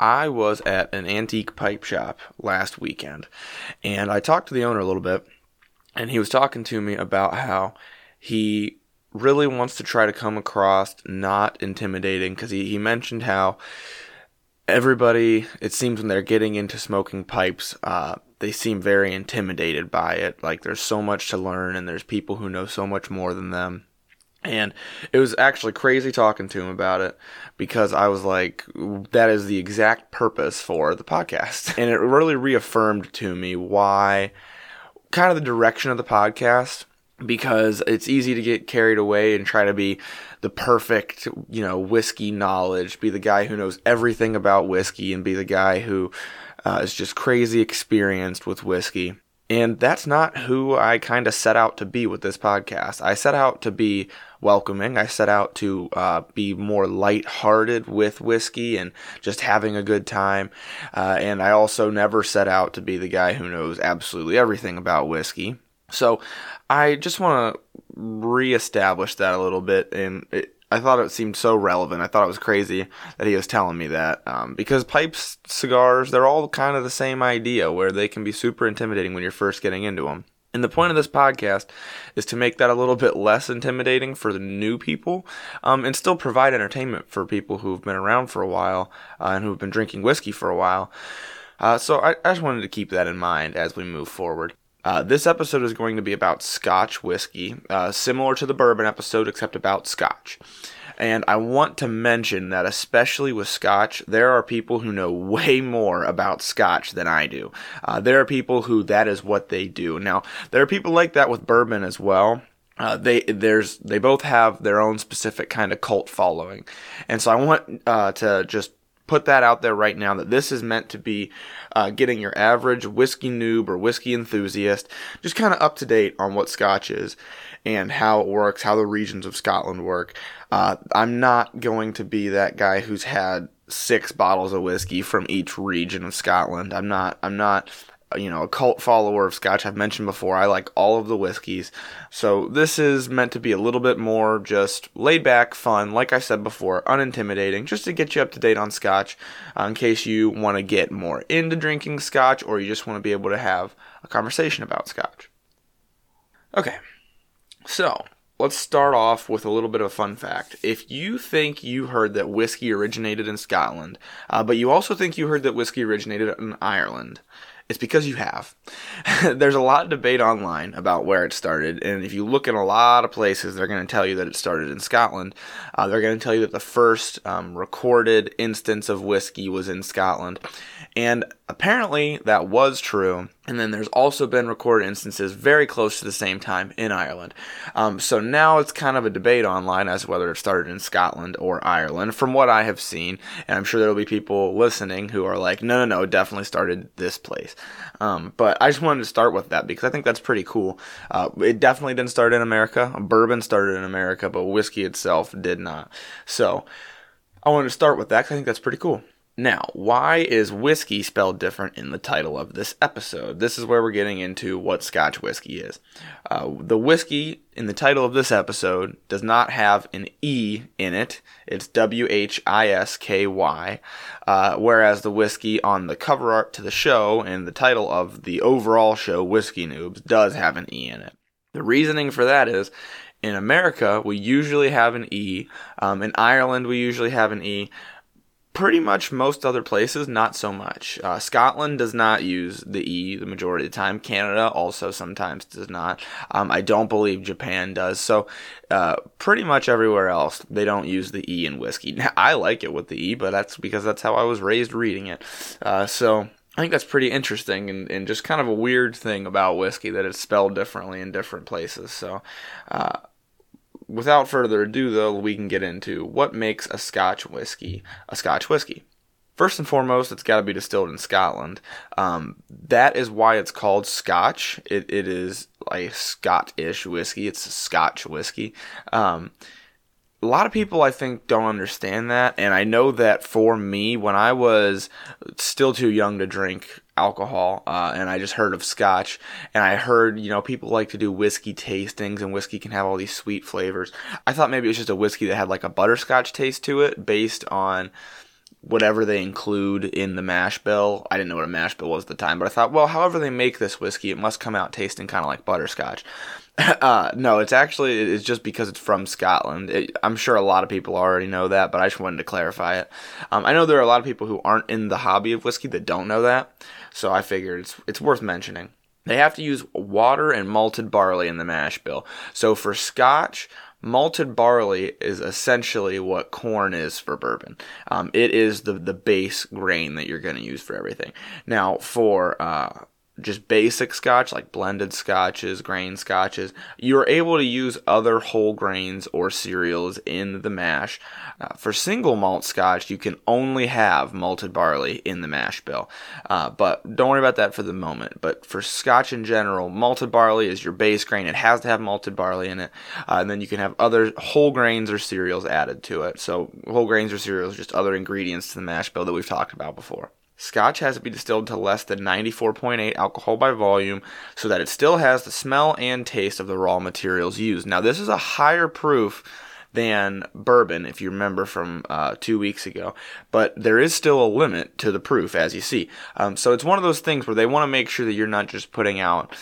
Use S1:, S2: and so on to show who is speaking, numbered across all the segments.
S1: I was at an antique pipe shop last weekend and I talked to the owner a little bit and he was talking to me about how he really wants to try to come across not intimidating because he, he mentioned how everybody, it seems when they're getting into smoking pipes, uh, they seem very intimidated by it. Like there's so much to learn and there's people who know so much more than them. And it was actually crazy talking to him about it because I was like, that is the exact purpose for the podcast. And it really reaffirmed to me why, kind of the direction of the podcast, because it's easy to get carried away and try to be the perfect, you know, whiskey knowledge, be the guy who knows everything about whiskey and be the guy who uh, is just crazy experienced with whiskey. And that's not who I kind of set out to be with this podcast. I set out to be welcoming. I set out to uh, be more light-hearted with whiskey and just having a good time. Uh, and I also never set out to be the guy who knows absolutely everything about whiskey. So I just want to reestablish that a little bit. And it, I thought it seemed so relevant. I thought it was crazy that he was telling me that um, because pipes, cigars, they're all kind of the same idea where they can be super intimidating when you're first getting into them. And the point of this podcast is to make that a little bit less intimidating for the new people um, and still provide entertainment for people who've been around for a while uh, and who've been drinking whiskey for a while. Uh, so I, I just wanted to keep that in mind as we move forward. Uh, this episode is going to be about Scotch whiskey, uh, similar to the bourbon episode, except about Scotch. And I want to mention that, especially with Scotch, there are people who know way more about Scotch than I do. Uh, there are people who that is what they do. Now, there are people like that with bourbon as well. Uh, they there's they both have their own specific kind of cult following, and so I want uh, to just put that out there right now that this is meant to be uh, getting your average whiskey noob or whiskey enthusiast just kind of up to date on what Scotch is and how it works, how the regions of Scotland work. Uh, I'm not going to be that guy who's had six bottles of whiskey from each region of Scotland. I'm not. I'm not you know, a cult follower of Scotch. I've mentioned before, I like all of the whiskeys. So this is meant to be a little bit more just laid back, fun, like I said before, unintimidating, just to get you up to date on Scotch uh, in case you want to get more into drinking Scotch or you just want to be able to have a conversation about Scotch. Okay, so let's start off with a little bit of a fun fact. If you think you heard that whiskey originated in Scotland, uh, but you also think you heard that whiskey originated in Ireland, it's because you have. There's a lot of debate online about where it started, and if you look in a lot of places, they're going to tell you that it started in Scotland. Uh, they're going to tell you that the first um, recorded instance of whiskey was in Scotland. And apparently that was true. And then there's also been recorded instances very close to the same time in Ireland. Um, so now it's kind of a debate online as to whether it started in Scotland or Ireland, from what I have seen. And I'm sure there'll be people listening who are like, no, no, no, it definitely started this place. Um, but I just wanted to start with that because I think that's pretty cool. Uh, it definitely didn't start in America. Bourbon started in America, but whiskey itself did not. So I wanted to start with that because I think that's pretty cool. Now, why is whiskey spelled different in the title of this episode? This is where we're getting into what Scotch whiskey is. Uh, the whiskey in the title of this episode does not have an E in it, it's W H I S K Y, uh, whereas the whiskey on the cover art to the show and the title of the overall show, Whiskey Noobs, does have an E in it. The reasoning for that is in America, we usually have an E. Um, in Ireland, we usually have an E pretty much most other places not so much. Uh, scotland does not use the e the majority of the time. Canada also sometimes does not. Um, i don't believe japan does. So uh, pretty much everywhere else they don't use the e in whiskey. I like it with the e but that's because that's how i was raised reading it. Uh, so I think that's pretty interesting and, and just kind of a weird thing about whiskey that it's spelled differently in different places. So, uh, without further ado, though, we can get into what makes a Scotch whiskey a Scotch whiskey. First and foremost, it's got to be distilled in Scotland. Um, that is why it's called Scotch. It, it is a Scottish whiskey. It's a Scotch whiskey. Um, a lot of people I think don't understand that and I know that for me when I was still too young to drink alcohol uh, and I just heard of scotch and I heard you know people like to do whiskey tastings and whiskey can have all these sweet flavors I thought maybe it was just a whiskey that had like a butterscotch taste to it based on whatever they include in the mash bill. I didn't know what a mash bill was at the time, but I thought, well, however they make this whiskey, it must come out tasting kind of like butterscotch. Uh, no, it's actually it's just because it's from Scotland. It, I'm sure a lot of people already know that, but I just wanted to clarify it. Um, I know there are a lot of people who aren't in the hobby of whiskey that don't know that, so I figured it's it's worth mentioning. They have to use water and malted barley in the mash bill. So for Scotch, malted barley is essentially what corn is for bourbon. Um, it is the the base grain that you're going to use for everything. Now for uh, just basic scotch, like blended scotches, grain scotches, you're able to use other whole grains or cereals in the mash. Uh, for single malt scotch, you can only have malted barley in the mash bill. Uh, but don't worry about that for the moment. But for scotch in general, malted barley is your base grain. It has to have malted barley in it. Uh, and then you can have other whole grains or cereals added to it. So whole grains or cereals, just other ingredients to the mash bill that we've talked about before. Scotch has to be distilled to less than 94.8 alcohol by volume so that it still has the smell and taste of the raw materials used. Now, this is a higher proof than bourbon, if you remember from uh, two weeks ago, but there is still a limit to the proof, as you see. Um, so it's one of those things where they want to make sure that you're not just putting out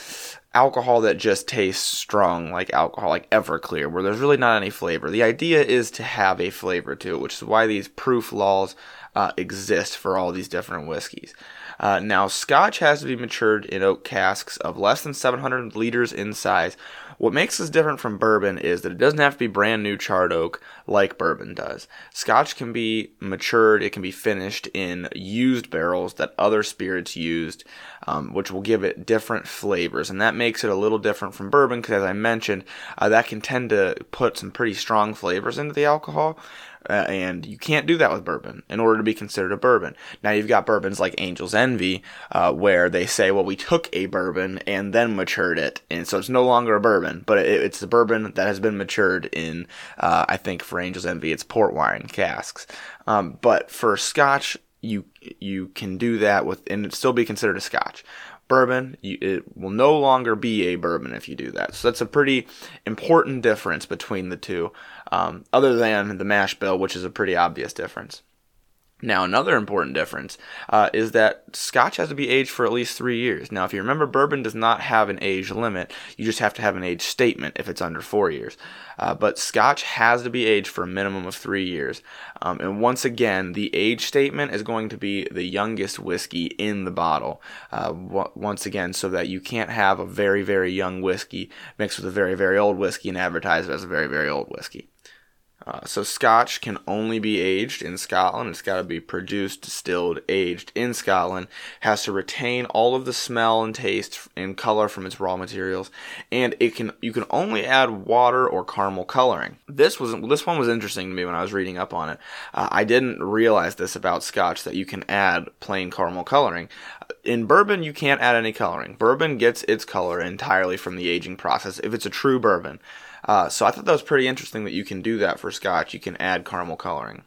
S1: alcohol that just tastes strong like alcohol like everclear where there's really not any flavor the idea is to have a flavor to it which is why these proof laws uh, exist for all these different whiskeys. Uh, now, Scotch has to be matured in oak casks of less than 700 liters in size. What makes this different from bourbon is that it doesn't have to be brand new charred oak like bourbon does. Scotch can be matured, it can be finished in used barrels that other spirits used, um, which will give it different flavors. And that makes it a little different from bourbon because, as I mentioned, uh, that can tend to put some pretty strong flavors into the alcohol. Uh, and you can't do that with bourbon in order to be considered a bourbon. Now you've got bourbons like Angel's Envy, uh, where they say, well, we took a bourbon and then matured it, and so it's no longer a bourbon, but it, it's a bourbon that has been matured in, uh, I think for Angel's Envy, it's port wine casks. Um, but for Scotch, you you can do that with and still be considered a Scotch bourbon. You, it will no longer be a bourbon if you do that. So that's a pretty important difference between the two, um, other than the mash bill, which is a pretty obvious difference. Now, another important difference uh, is that Scotch has to be aged for at least three years. Now, if you remember, bourbon does not have an age limit. You just have to have an age statement if it's under four years. Uh, but Scotch has to be aged for a minimum of three years. Um, and once again, the age statement is going to be the youngest whiskey in the bottle. Uh, w- once again, so that you can't have a very, very young whiskey mixed with a very, very old whiskey and advertise it as a very, very old whiskey. Uh, so Scotch can only be aged in Scotland. It's got to be produced, distilled, aged in Scotland. Has to retain all of the smell and taste and color from its raw materials, and it can you can only add water or caramel coloring. This was this one was interesting to me when I was reading up on it. Uh, I didn't realize this about Scotch that you can add plain caramel coloring. In bourbon, you can't add any coloring. Bourbon gets its color entirely from the aging process. If it's a true bourbon. Uh, so I thought that was pretty interesting that you can do that for Scotch. You can add caramel coloring.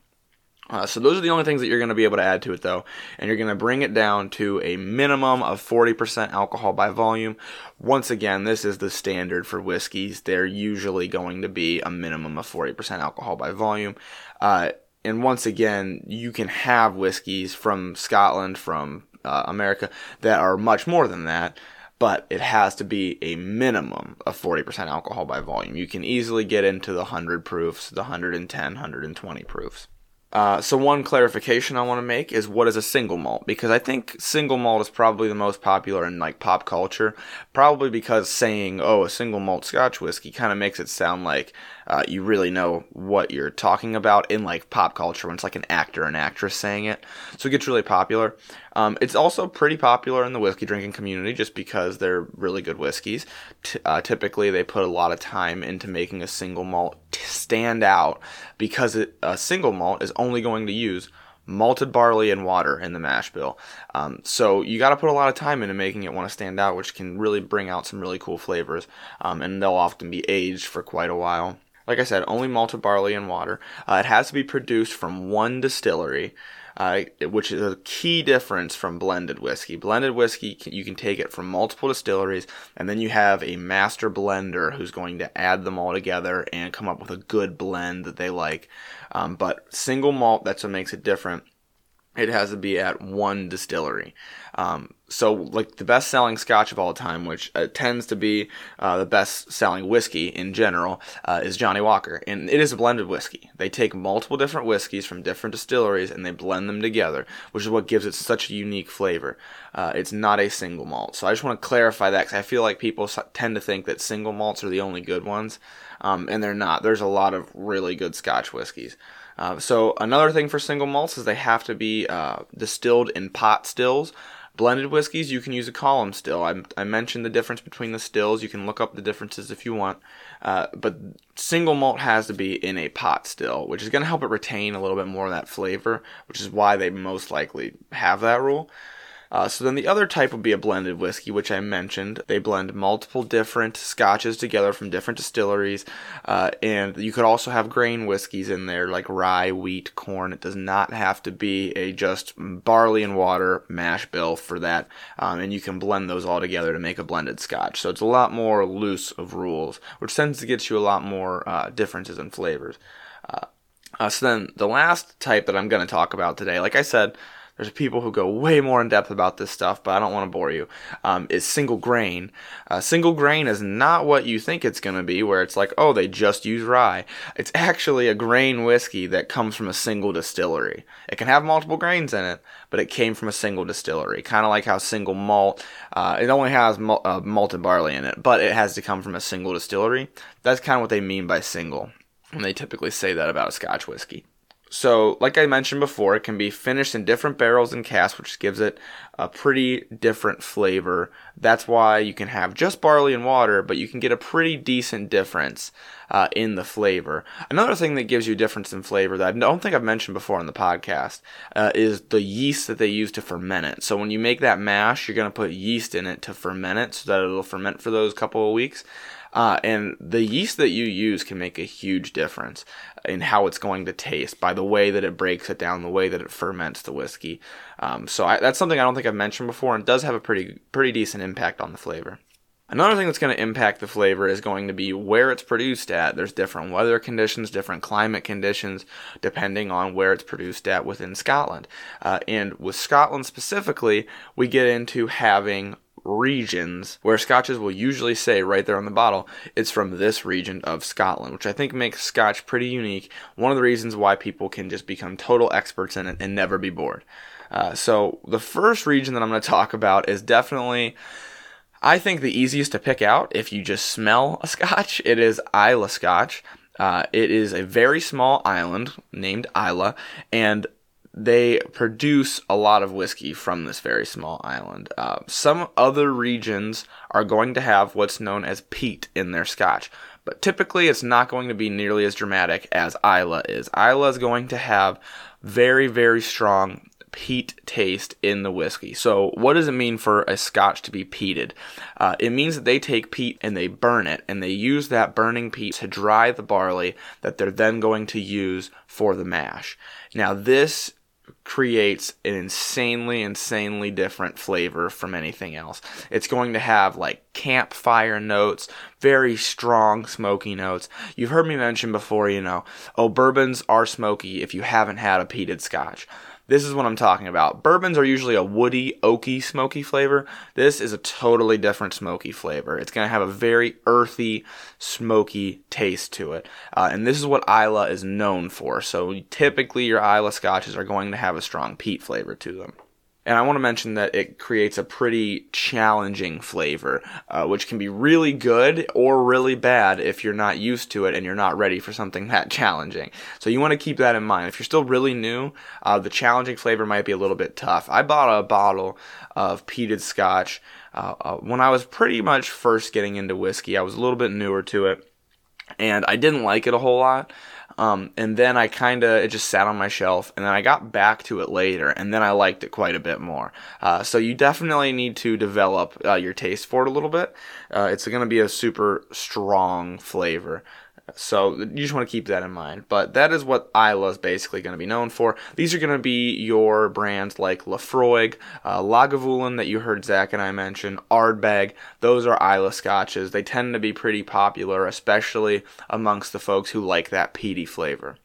S1: Uh, so those are the only things that you're going to be able to add to it though. And you're going to bring it down to a minimum of 40% alcohol by volume. Once again this is the standard for whiskeys. They're usually going to be a minimum of 40% alcohol by volume. Uh, and once again you can have whiskeys from scotland from uh, america that are much more than that but it has to be a minimum of 40% alcohol by volume. You can easily get into the 100 proofs, the 110, 120 proofs. Uh, so one clarification I want to make is what is a single malt because I think single malt is probably the most popular in like pop culture. Probably because saying "oh a single malt Scotch whiskey" kind of makes it sound like uh, you really know what you're talking about in like pop culture when it's like an actor and actress saying it. So it gets really popular. Um, it's also pretty popular in the whiskey drinking community just because they're really good whiskeys. T- uh, typically, they put a lot of time into making a single malt stand out because it, a single malt is only going to use malted barley and water in the mash bill. Um, so you got to put a lot of time into making it want to stand out, which can really bring out some really cool flavors. Um, and they'll often be aged for quite a while. Like I said, only malted barley and water. Uh, it has to be produced from one distillery uh, which is a key difference from blended whiskey. Blended whiskey, you can take it from multiple distilleries, and then you have a master blender who's going to add them all together and come up with a good blend that they like. Um, but single malt, that's what makes it different. It has to be at one distillery. Um, so, like the best selling scotch of all time, which uh, tends to be uh, the best selling whiskey in general, uh, is Johnnie Walker. And it is a blended whiskey. They take multiple different whiskeys from different distilleries and they blend them together, which is what gives it such a unique flavor. Uh, it's not a single malt. So, I just want to clarify that because I feel like people tend to think that single malts are the only good ones, um, and they're not. There's a lot of really good scotch whiskeys. Uh, so another thing for single malts is they have to be uh, distilled in pot stills. Blended whiskeys, you can use a column still. I, I, mentioned the difference between the stills. You can look up the differences if you want. Uh, but single malt has to be in a pot still, which is going to help it retain a little bit more of that flavor, which is why they most likely have that rule. Uh, so then the other type would be a blended whiskey, which I mentioned. They blend multiple different scotches together from different distilleries, uh, and you could also have grain whiskeys in there like rye, wheat, corn. It does not have to be a just barley and water mash bill for that, um, and you can blend those all together to make a blended scotch. So it's a lot more loose of rules, which tends to get you a lot more uh, differences in flavors. Uh, uh, so then the last type that I'm going to talk about today, like I said, there's people who go way more in depth about this stuff, but I don't want to bore you. Um, is single grain. Uh, single grain is not what you think it's going to be, where it's like, oh, they just use rye. It's actually a grain whiskey that comes from a single distillery. It can have multiple grains in it, but it came from a single distillery. Kind of like how single malt, uh, it only has uh, malted barley in it, but it has to come from a single distillery. That's kind of what they mean by single. And they typically say that about a Scotch whiskey. So, like I mentioned before, it can be finished in different barrels and casks, which gives it a pretty different flavor. That's why you can have just barley and water, but you can get a pretty decent difference uh, in the flavor. Another thing that gives you a difference in flavor that I don't think I've mentioned before on the podcast uh, is the yeast that they use to ferment it. So, when you make that mash, you're going to put yeast in it to ferment it so that it'll ferment for those couple of weeks. Uh, and the yeast that you use can make a huge difference in how it's going to taste by the way that it breaks it down, the way that it ferments the whiskey. Um, so I, that's something I don't think I've mentioned before, and does have a pretty pretty decent impact on the flavor. Another thing that's going to impact the flavor is going to be where it's produced at. There's different weather conditions, different climate conditions, depending on where it's produced at within Scotland. Uh, and with Scotland specifically, we get into having regions where scotches will usually say right there on the bottle it's from this region of Scotland, which I think makes scotch pretty unique. One of the reasons why people can just become total experts in it and never be bored. Uh, so, the first region that I'm going to talk about is definitely, I think, the easiest to pick out if you just smell a scotch. It is Islay Scotch. Uh, it is a very small island named Islay, and they produce a lot of whiskey from this very small island. Uh, some other regions are going to have what's known as peat in their scotch, but typically it's not going to be nearly as dramatic as Islay is. Islay is going to have very, very strong peat taste in the whiskey. So, what does it mean for a scotch to be peated? Uh, it means that they take peat and they burn it, and they use that burning peat to dry the barley that they're then going to use for the mash. Now, this creates an insanely, insanely different flavor from anything else. It's going to have like campfire notes, very strong smoky notes. You've heard me mention before, you know, oh, bourbons are smoky if you haven't had a peated scotch. This is what I'm talking about. Bourbons are usually a woody, oaky, smoky flavor. This is a totally different smoky flavor. It's going to have a very earthy, smoky taste to it. Uh, and this is what Islay is known for. So typically, your Islay scotches are going to have a strong peat flavor to them. And I want to mention that it creates a pretty challenging flavor, uh, which can be really good or really bad if you're not used to it and you're not ready for something that challenging. So you want to keep that in mind. If you're still really new, uh, the challenging flavor might be a little bit tough. I bought a bottle of peated scotch uh, uh when I was pretty much first getting into whiskey. I was a little bit newer to it, and I didn't like it a whole lot. Um, and then I kind of, it just sat on my shelf, and then I got back to it later, and then I liked it quite a bit more. Uh, so you definitely need to develop uh, your taste for it a little bit. Uh, it's going to be a super strong flavor. So you just want to keep that in mind. But that is what Islay is basically going to be known for. These are going to be your brands like Laphroaig, uh, Lagavulin that you heard Zach and I mention, Ardbeg. Those are Islay scotches. They tend to be pretty popular, especially amongst the folks who like that peaty flavor.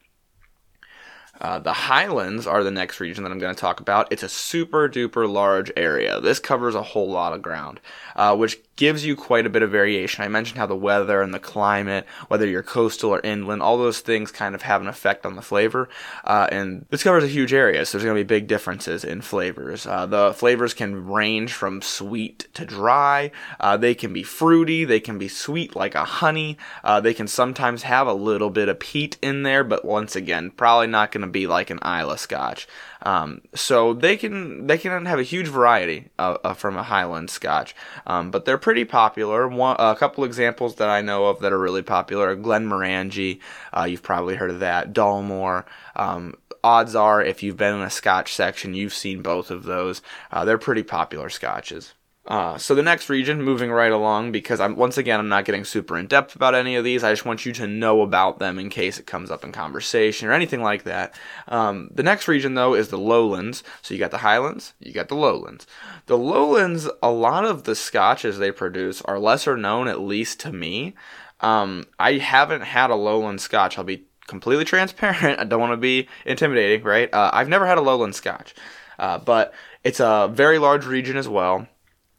S1: Uh, the Highlands are the next region that I'm going to talk about. It's a super duper large area. This covers a whole lot of ground, uh, which gives you quite a bit of variation. I mentioned how the weather and the climate, whether you're coastal or inland, all those things kind of have an effect on the flavor. Uh, and this covers a huge area, so there's going to be big differences in flavors. Uh, the flavors can range from sweet to dry. Uh, they can be fruity. They can be sweet like a honey. Uh, they can sometimes have a little bit of peat in there, but once again, probably not going to be like an Islay Scotch. Um, so they can they can have a huge variety uh, uh, from a Highland Scotch, um, but they're pretty popular. One, a couple examples that I know of that are really popular: Glenmorangie, uh, you've probably heard of that. Dalmore. Um, odds are, if you've been in a Scotch section, you've seen both of those. Uh, they're pretty popular Scotches. Uh, so the next region, moving right along, because I'm once again I'm not getting super in depth about any of these. I just want you to know about them in case it comes up in conversation or anything like that. Um, the next region though is the lowlands. So you got the highlands, you got the lowlands. The lowlands, a lot of the scotches they produce are lesser known, at least to me. Um, I haven't had a lowland scotch. I'll be completely transparent. I don't want to be intimidating, right? Uh, I've never had a lowland scotch, uh, but it's a very large region as well.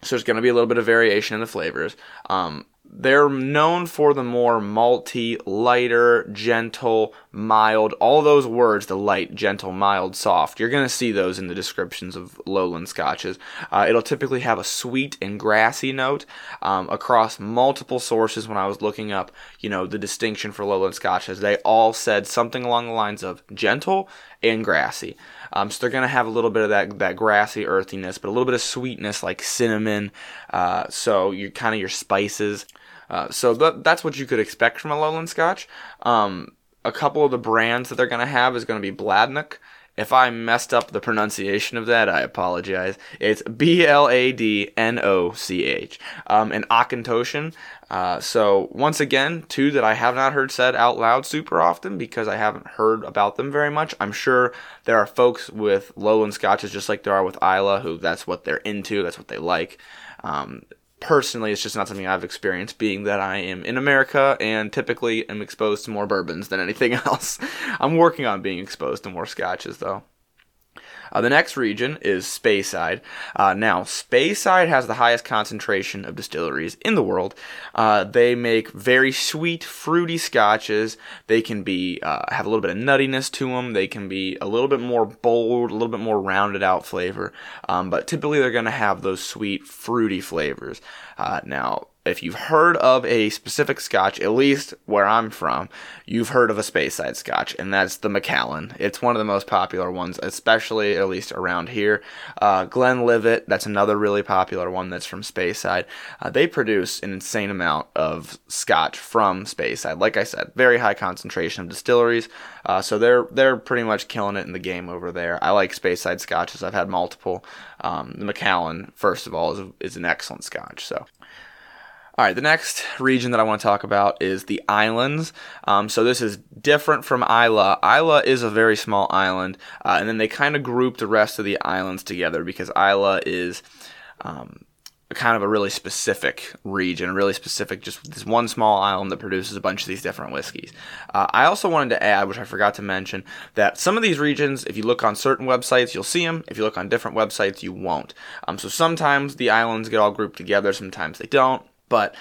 S1: So there's going to be a little bit of variation in the flavors. Um, they're known for the more malty, lighter, gentle, mild, all those words, the light, gentle, mild, soft. You're going to see those in the descriptions of lowland scotches. Uh, it'll typically have a sweet and grassy note um, across multiple sources when I was looking up, you know, the distinction for lowland scotches. They all said something along the lines of gentle and grassy. Um, so they're going to have a little bit of that, that grassy earthiness, but a little bit of sweetness like cinnamon. Uh, so you kind of your spices. Uh, so th- that's what you could expect from a lowland scotch. Um, a couple of the brands that they're going to have is going to be Bladnoch. If I messed up the pronunciation of that, I apologize. It's B L A D N O C H. Um, and Auchentoshan. Uh, so, once again, two that I have not heard said out loud super often because I haven't heard about them very much. I'm sure there are folks with lowland scotches just like there are with Islay who that's what they're into, that's what they like. Um, personally it's just not something I've experienced being that I am in America and typically am exposed to more bourbons than anything else. I'm working on being exposed to more scotches though. Uh, the next region is Speyside. Uh, now, Speyside has the highest concentration of distilleries in the world. Uh, they make very sweet, fruity scotches. They can be uh, have a little bit of nuttiness to them. They can be a little bit more bold, a little bit more rounded out flavor. Um, but typically, they're going to have those sweet, fruity flavors. Uh, now, if you've heard of a specific scotch, at least where I'm from, you've heard of a Speyside scotch, and that's the Macallan. It's one of the most popular ones, especially at least around here. Uh, Glenlivet, that's another really popular one that's from Speyside. Uh, they produce an insane amount of scotch from Speyside. Like I said, very high concentration of distilleries, uh, so they're they're pretty much killing it in the game over there. I like Speyside scotches. I've had multiple. Um, the Macallan, first of all, is, is an excellent scotch. So. All right, the next region that I want to talk about is the islands. Um, so this is different from Islay. Islay is a very small island, uh, and then they kind of group the rest of the islands together because Islay is um, kind of a really specific region, really specific, just this one small island that produces a bunch of these different whiskeys. Uh, I also wanted to add, which I forgot to mention, that some of these regions, if you look on certain websites, you'll see them. If you look on different websites, you won't. Um, so sometimes the islands get all grouped together, sometimes they don't. But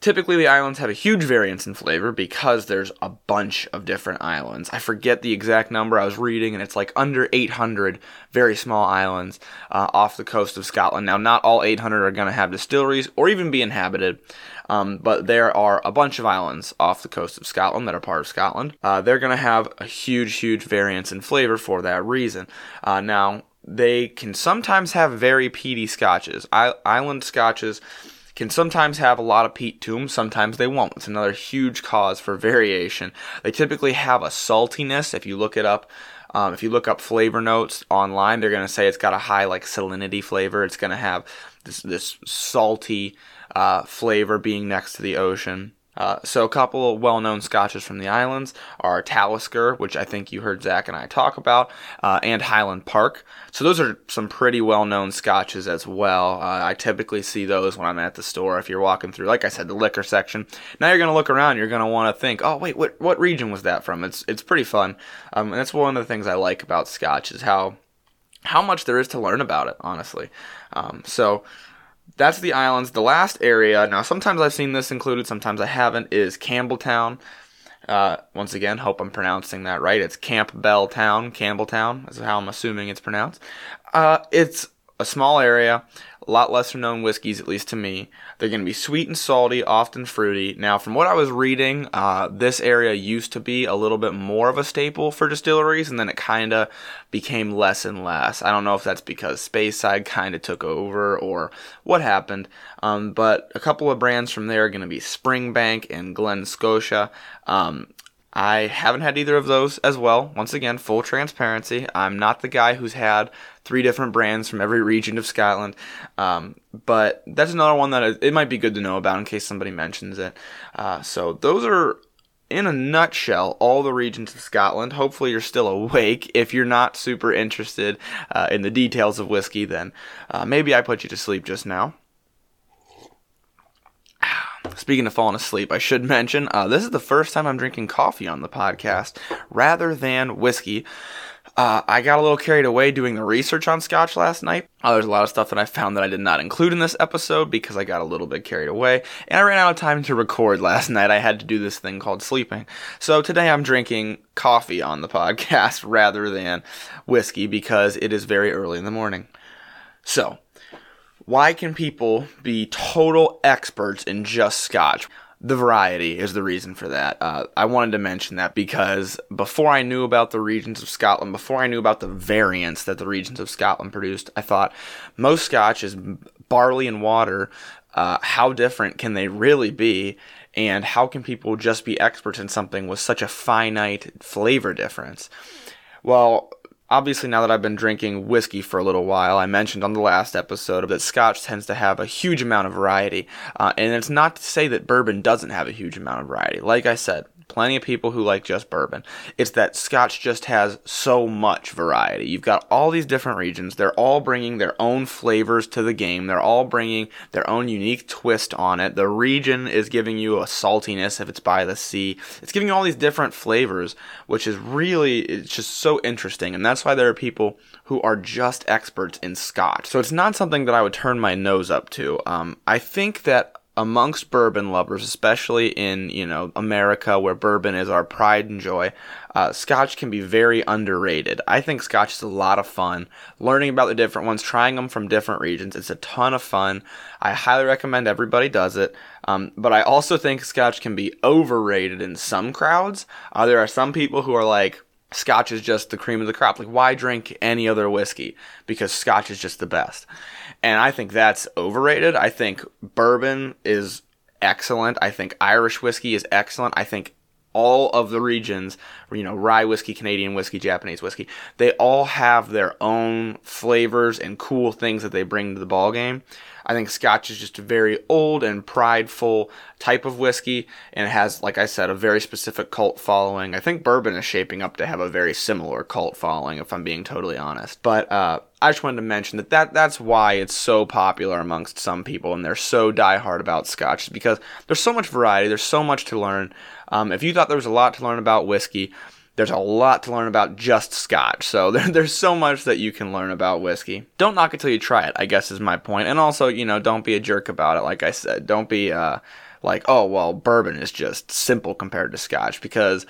S1: typically the islands have a huge variance in flavor because there's a bunch of different islands. I forget the exact number I was reading, and it's like under 800 very small islands uh, off the coast of Scotland. Now, not all 800 are going to have distilleries or even be inhabited. Um, but there are a bunch of islands off the coast of Scotland that are part of Scotland. Uh, they're going to have a huge, huge variance in flavor for that reason. Uh, now, they can sometimes have very peaty scotches. I- island scotches can sometimes have a lot of peat to them, sometimes they won't. It's another huge cause for variation. They typically have a saltiness. If you look it up, um, if you look up flavor notes online, they're going to say it's got a high like salinity flavor. It's going to have this this salty uh, flavor being next to the ocean. Uh, so a couple well-known scotches from the islands are Talisker, which I think you heard Zach and I talk about, uh, and Highland Park. So those are some pretty well-known scotches as well. Uh, I typically see those when I'm at the store. If you're walking through, like I said, the liquor section. Now you're gonna look around. You're gonna want to think, oh wait, what what region was that from? It's it's pretty fun, um, and that's one of the things I like about scotch is how how much there is to learn about it. Honestly, um, so that's the islands. The last area, now sometimes I've seen this included, sometimes I haven't, is Campbeltown. Uh, once again, hope I'm pronouncing that right. It's Campbell Town, Campbeltown, is how I'm assuming it's pronounced. Uh, it's a small area a lot lesser known whiskeys, at least to me. They're going to be sweet and salty, often fruity. Now, from what I was reading, uh, this area used to be a little bit more of a staple for distilleries, and then it kind of became less and less. I don't know if that's because Speyside kind of took over or what happened, um, but a couple of brands from there are going to be Springbank and Glen Scotia. Um, I haven't had either of those as well. Once again, full transparency. I'm not the guy who's had three different brands from every region of Scotland. Um, but that's another one that it might be good to know about in case somebody mentions it. Uh, so those are, in a nutshell, all the regions of Scotland. Hopefully, you're still awake. If you're not super interested uh, in the details of whiskey, then uh, maybe I put you to sleep just now. Speaking of falling asleep, I should mention uh, this is the first time I'm drinking coffee on the podcast rather than whiskey. Uh, I got a little carried away doing the research on scotch last night. Uh, there's a lot of stuff that I found that I did not include in this episode because I got a little bit carried away, and I ran out of time to record last night. I had to do this thing called sleeping. So today I'm drinking coffee on the podcast rather than whiskey because it is very early in the morning. So, why can people be total experts in just scotch? The variety is the reason for that. Uh, I wanted to mention that because before I knew about the regions of Scotland, before I knew about the variants that the regions of Scotland produced, I thought most scotch is barley and water. Uh, how different can they really be? And how can people just be experts in something with such a finite flavor difference? Well, Obviously, now that I've been drinking whiskey for a little while, I mentioned on the last episode that Scotch tends to have a huge amount of variety. Uh, and it's not to say that bourbon doesn't have a huge amount of variety. Like I said, plenty of people who like just bourbon. It's that Scotch just has so much variety. You've got all these different regions. They're all bringing their own flavors to the game. They're all bringing their own unique twist on it. The region is giving you a saltiness if it's by the sea. It's giving you all these different flavors, which is really it's just so interesting. And that's why there are people who are just experts in Scotch. So it's not something that I would turn my nose up to. Um, I think that amongst bourbon lovers, especially in you know America, where bourbon is our pride and joy, uh, Scotch can be very underrated. I think Scotch is a lot of fun. Learning about the different ones, trying them from different regions, it's a ton of fun. I highly recommend everybody does it. Um, but I also think Scotch can be overrated in some crowds. Uh, there are some people who are like, Scotch is just the cream of the crop. Like, why drink any other whiskey? Because Scotch is just the best. And I think that's overrated. I think bourbon is excellent. I think Irish whiskey is excellent. I think all of the regions, you know, rye whiskey, Canadian whiskey, Japanese whiskey, they all have their own flavors and cool things that they bring to the ball game. I think Scotch is just a very old and prideful type of whiskey, and it has, like I said, a very specific cult following. I think bourbon is shaping up to have a very similar cult following, if I'm being totally honest. But uh, I just wanted to mention that, that that's why it's so popular amongst some people, and they're so diehard about Scotch, because there's so much variety, there's so much to learn. Um, if you thought there was a lot to learn about whiskey, there's a lot to learn about just scotch. So there, there's so much that you can learn about whiskey. Don't knock it till you try it, I guess is my point. And also, you know, don't be a jerk about it. Like I said, don't be uh, like, oh, well, bourbon is just simple compared to scotch because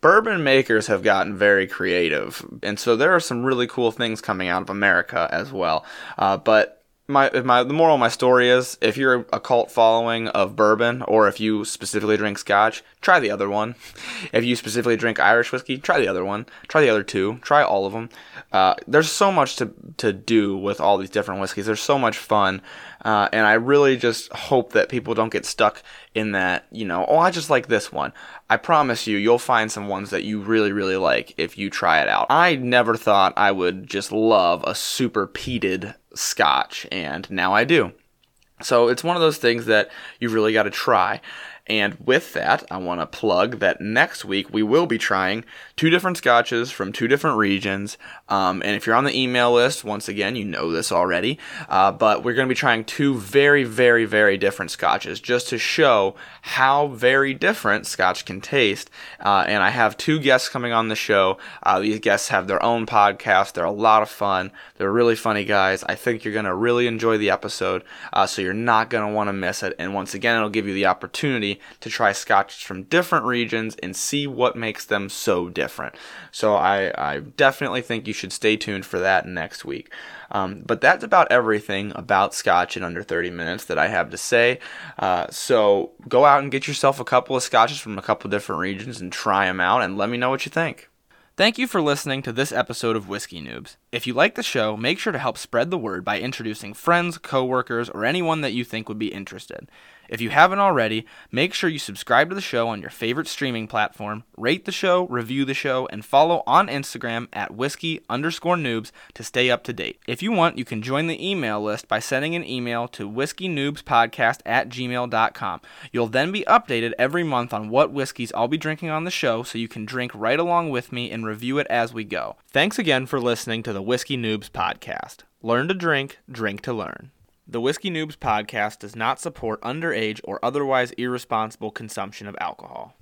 S1: bourbon makers have gotten very creative. And so there are some really cool things coming out of America as well. Uh, but my my the moral of my story is if you're a cult following of bourbon or if you specifically drink scotch try the other one. If you specifically drink irish whiskey try the other one. Try the other two. Try all of them uh, there's so much to to do with all these different whiskeys. There's so much fun. Uh, and i really just hope that people don't get stuck in that you know oh i just like this one. I promise you you'll find some ones that you really really like if you try it out. I never thought i would just love a super peated scotch, and now I do. So it's one of those things that you really got to try. And with that, I want to plug that next week we will be trying two different scotches from two different regions. Um, and if you're on the email list, once again, you know this already. Uh, but we're going to be trying two very, very, very different scotches just to show how very different scotch can taste. Uh, and I have two guests coming on the show. Uh, these guests have their own podcast. They're a lot of fun. They're really funny guys. I think you're going to really enjoy the episode. Uh, so you're not going to want to miss it. And once again, it'll give you the opportunity to try scotches from different regions and see what makes them so different. So I, I definitely think you should stay tuned for that next week. Um, but that's about everything about scotch in under 30 minutes that I have to say. Uh, so go out and get yourself a couple of scotches from a couple different regions and try them out and let me know what you think.
S2: Thank you for listening to this episode of Whiskey Noobs. If you like the show, make sure to help spread the word by introducing friends, coworkers, or anyone that you think would be interested. If you haven't already, make sure you subscribe to the show on your favorite streaming platform, rate the show, review the show, and follow on Instagram at whiskey underscore noobs to stay up to date. If you want, you can join the email list by sending an email to whiskeynoobspodcast at gmail.com. You'll then be updated every month on what whiskeys I'll be drinking on the show so you can drink right along with me and review it as we go. Thanks again for listening to the Whiskey Noobs Podcast. Learn to drink, drink to learn. The Whiskey Noobs podcast does not support underage or otherwise irresponsible consumption of alcohol.